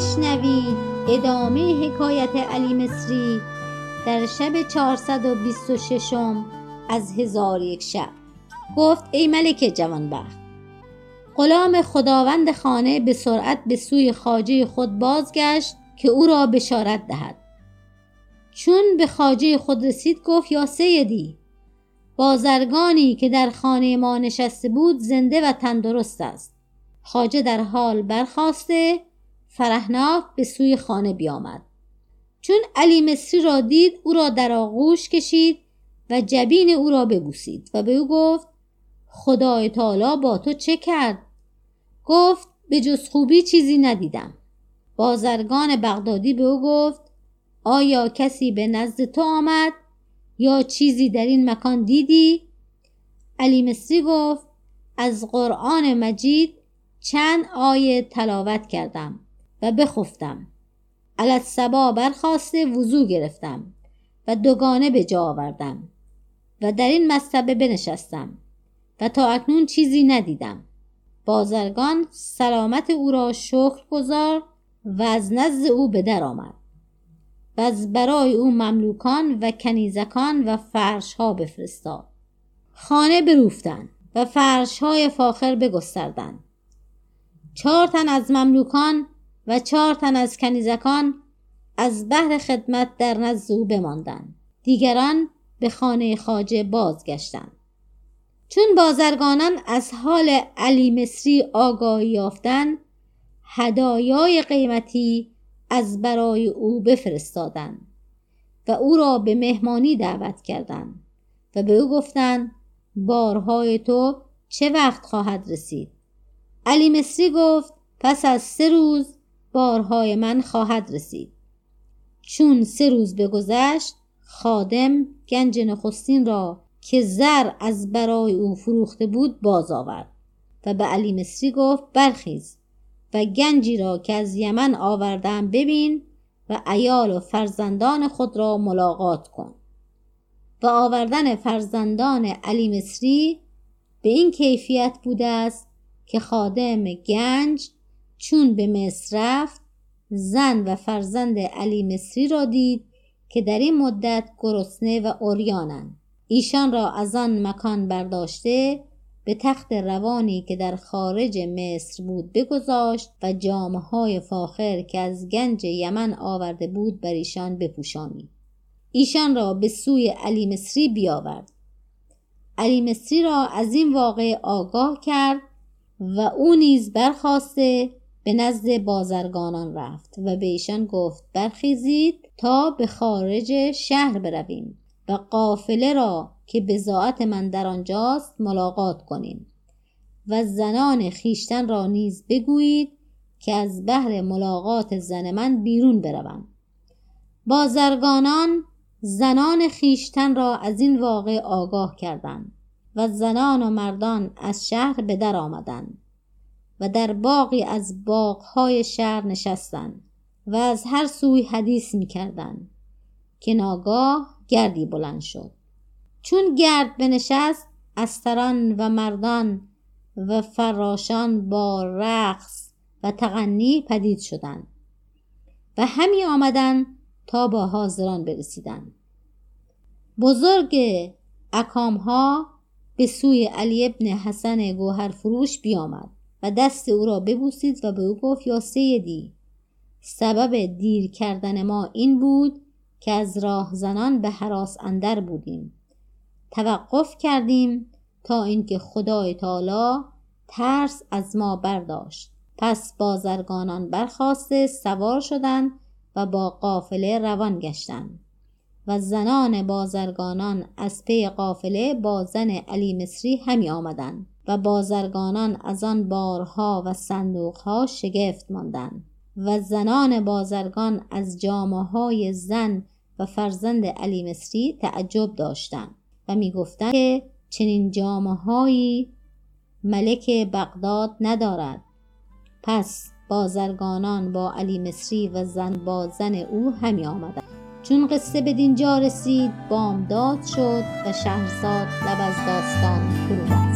بشنوید ادامه حکایت علی مصری در شب 426 از هزار یک شب. گفت ای ملک جوانبخت غلام خداوند خانه به سرعت به سوی خاجه خود بازگشت که او را بشارت دهد. چون به خاجه خود رسید گفت یا سیدی بازرگانی که در خانه ما نشسته بود زنده و تندرست است. خاجه در حال برخواسته فرهناک به سوی خانه بیامد. چون علی مصری را دید او را در آغوش کشید و جبین او را ببوسید و به او گفت خدای تعالی با تو چه کرد؟ گفت به جز خوبی چیزی ندیدم. بازرگان بغدادی به او گفت آیا کسی به نزد تو آمد یا چیزی در این مکان دیدی؟ علی مصری گفت از قرآن مجید چند آیه تلاوت کردم. و بخفتم. علت سبا برخواسته وضو گرفتم و دوگانه به جا آوردم و در این مصطبه بنشستم و تا اکنون چیزی ندیدم. بازرگان سلامت او را شکر گذار و از نزد او به در آمد. و از برای او مملوکان و کنیزکان و فرش ها بفرستاد. خانه بروفتند و فرش های فاخر بگستردند. چهار تن از مملوکان و چهار تن از کنیزکان از بهر خدمت در نزد او بماندند. دیگران به خانه خاجه بازگشتند. چون بازرگانان از حال علی مصری آگاهی یافتند هدایای قیمتی از برای او بفرستادند و او را به مهمانی دعوت کردند و به او گفتند بارهای تو چه وقت خواهد رسید؟ علی مصری گفت پس از سه روز بارهای من خواهد رسید. چون سه روز بگذشت خادم گنج نخستین را که زر از برای او فروخته بود باز آورد و به علی مصری گفت برخیز و گنجی را که از یمن آوردم ببین و ایال و فرزندان خود را ملاقات کن. و آوردن فرزندان علی مصری به این کیفیت بوده است که خادم گنج چون به مصر رفت زن و فرزند علی مصری را دید که در این مدت گرسنه و اوریانند ایشان را از آن مکان برداشته به تخت روانی که در خارج مصر بود بگذاشت و جامه های فاخر که از گنج یمن آورده بود بر ایشان بپوشانید. ایشان را به سوی علی مصری بیاورد. علی مصری را از این واقع آگاه کرد و او نیز برخواسته به نزد بازرگانان رفت و به ایشان گفت برخیزید تا به خارج شهر برویم و قافله را که بزاعت من در آنجاست ملاقات کنیم و زنان خیشتن را نیز بگویید که از بهر ملاقات زن من بیرون بروند بازرگانان زنان خیشتن را از این واقع آگاه کردند و زنان و مردان از شهر به در آمدند. و در باقی از باغهای شهر نشستند و از هر سوی حدیث می کردن که ناگاه گردی بلند شد. چون گرد بنشست استران و مردان و فراشان با رقص و تغنی پدید شدند و همی آمدند تا با حاضران برسیدند. بزرگ اکامها به سوی علی ابن حسن گوهر فروش بیامد. و دست او را ببوسید و به او گفت یا سیدی سبب دیر کردن ما این بود که از راه زنان به حراس اندر بودیم. توقف کردیم تا اینکه خدای تعالی ترس از ما برداشت. پس بازرگانان برخواسته سوار شدند و با قافله روان گشتند. و زنان بازرگانان از پی قافله با زن علی مصری همی آمدند. و بازرگانان از آن بارها و صندوقها شگفت ماندند و زنان بازرگان از جامعه های زن و فرزند علی مصری تعجب داشتند و می‌گفتند که چنین جامعه هایی ملک بغداد ندارد. پس بازرگانان با علی مصری و زن با زن او همی آمدند. چون قصه به دینجا رسید بامداد شد و شهرزاد لب از داستان فرو